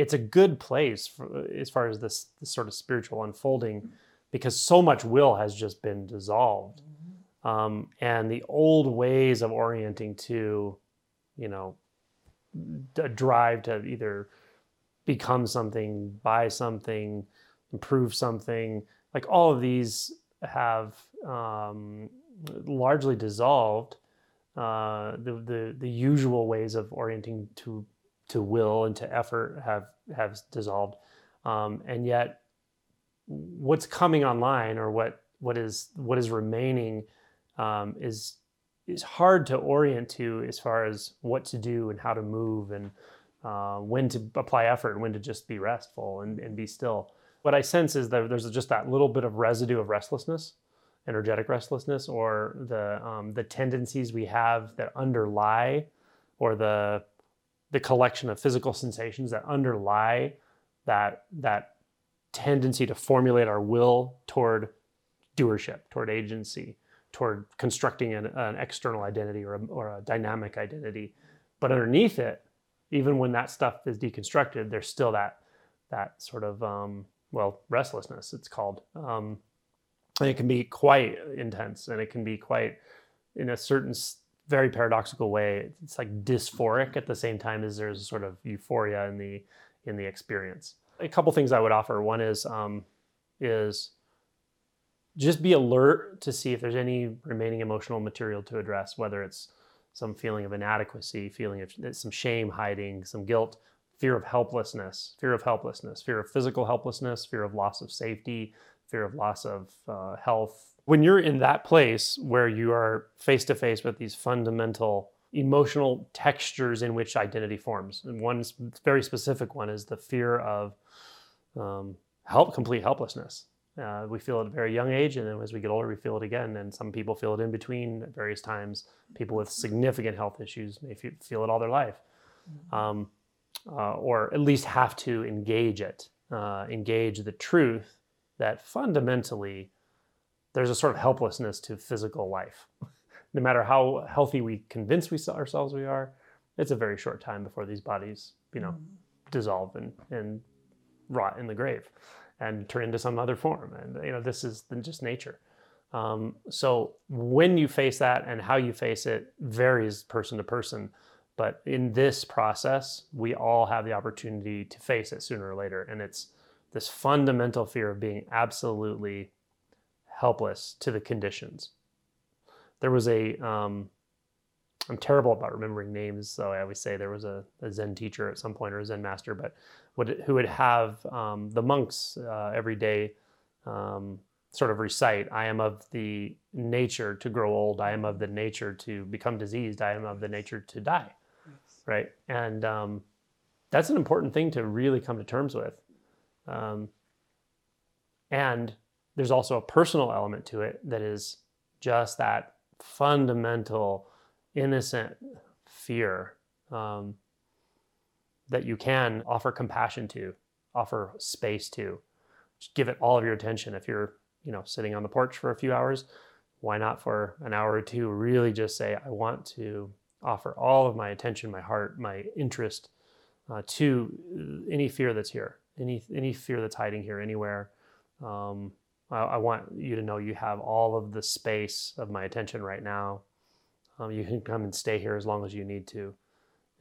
it's a good place for, as far as this, this sort of spiritual unfolding because so much will has just been dissolved. Um, and the old ways of orienting to you know a drive to either become something buy something improve something like all of these have um, largely dissolved uh, the, the the usual ways of orienting to to will and to effort have have dissolved um, and yet what's coming online or what what is what is remaining um, is is hard to orient to as far as what to do and how to move and uh, when to apply effort and when to just be restful and, and be still. What I sense is that there's just that little bit of residue of restlessness, energetic restlessness, or the um, the tendencies we have that underlie, or the the collection of physical sensations that underlie that that tendency to formulate our will toward doership, toward agency, toward constructing an, an external identity or a, or a dynamic identity. But underneath it, even when that stuff is deconstructed, there's still that that sort of um, well restlessness. It's called, um, and it can be quite intense, and it can be quite in a certain very paradoxical way. It's like dysphoric at the same time as there's a sort of euphoria in the in the experience. A couple things I would offer. One is um, is just be alert to see if there's any remaining emotional material to address, whether it's some feeling of inadequacy, feeling of some shame hiding, some guilt, fear of helplessness, fear of helplessness, fear of physical helplessness, fear of loss of safety, fear of loss of uh, health. When you're in that place where you are face to face with these fundamental emotional textures in which identity forms, and one very specific one is the fear of um, help, complete helplessness. Uh, we feel it at a very young age, and then as we get older, we feel it again. And some people feel it in between at various times. People with significant health issues may feel it all their life, mm-hmm. um, uh, or at least have to engage it, uh, engage the truth that fundamentally there's a sort of helplessness to physical life. no matter how healthy we convince we ourselves we are, it's a very short time before these bodies, you know, mm-hmm. dissolve and, and rot in the grave and turn into some other form. And you know, this is just nature. Um, so when you face that and how you face it varies person to person. But in this process, we all have the opportunity to face it sooner or later. And it's this fundamental fear of being absolutely helpless to the conditions. There was a, um, I'm terrible about remembering names, so I always say there was a, a Zen teacher at some point or a Zen master, but would, who would have um, the monks uh, every day um, sort of recite, I am of the nature to grow old, I am of the nature to become diseased, I am of the nature to die. Right. And um, that's an important thing to really come to terms with. Um, and there's also a personal element to it that is just that fundamental, innocent fear um, that you can offer compassion to, offer space to. Just give it all of your attention. If you're, you know, sitting on the porch for a few hours, why not for an hour or two really just say, I want to offer all of my attention, my heart, my interest uh, to any fear that's here, any any fear that's hiding here anywhere. Um, I, I, want you to know you have all of the space of my attention right now. Um, you can come and stay here as long as you need to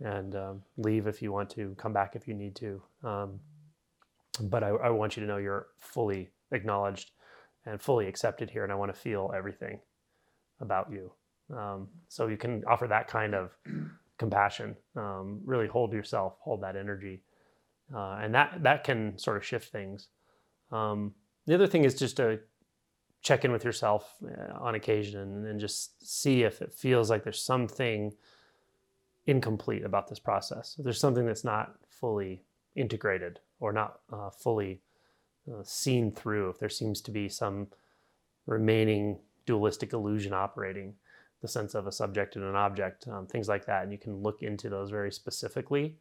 and um, leave if you want to, come back if you need to. Um, but I, I, want you to know you're fully acknowledged and fully accepted here, and I want to feel everything about you. Um, so you can offer that kind of compassion. Um, really hold yourself, hold that energy, uh, and that that can sort of shift things. Um, the other thing is just to check in with yourself uh, on occasion and, just see if it feels like there's something incomplete about this process. If there's something that's not fully integrated or not uh, fully uh, seen through, if there seems to be some remaining dualistic illusion operating, the sense of a subject and an object, um, things like that, and you can look into those very specifically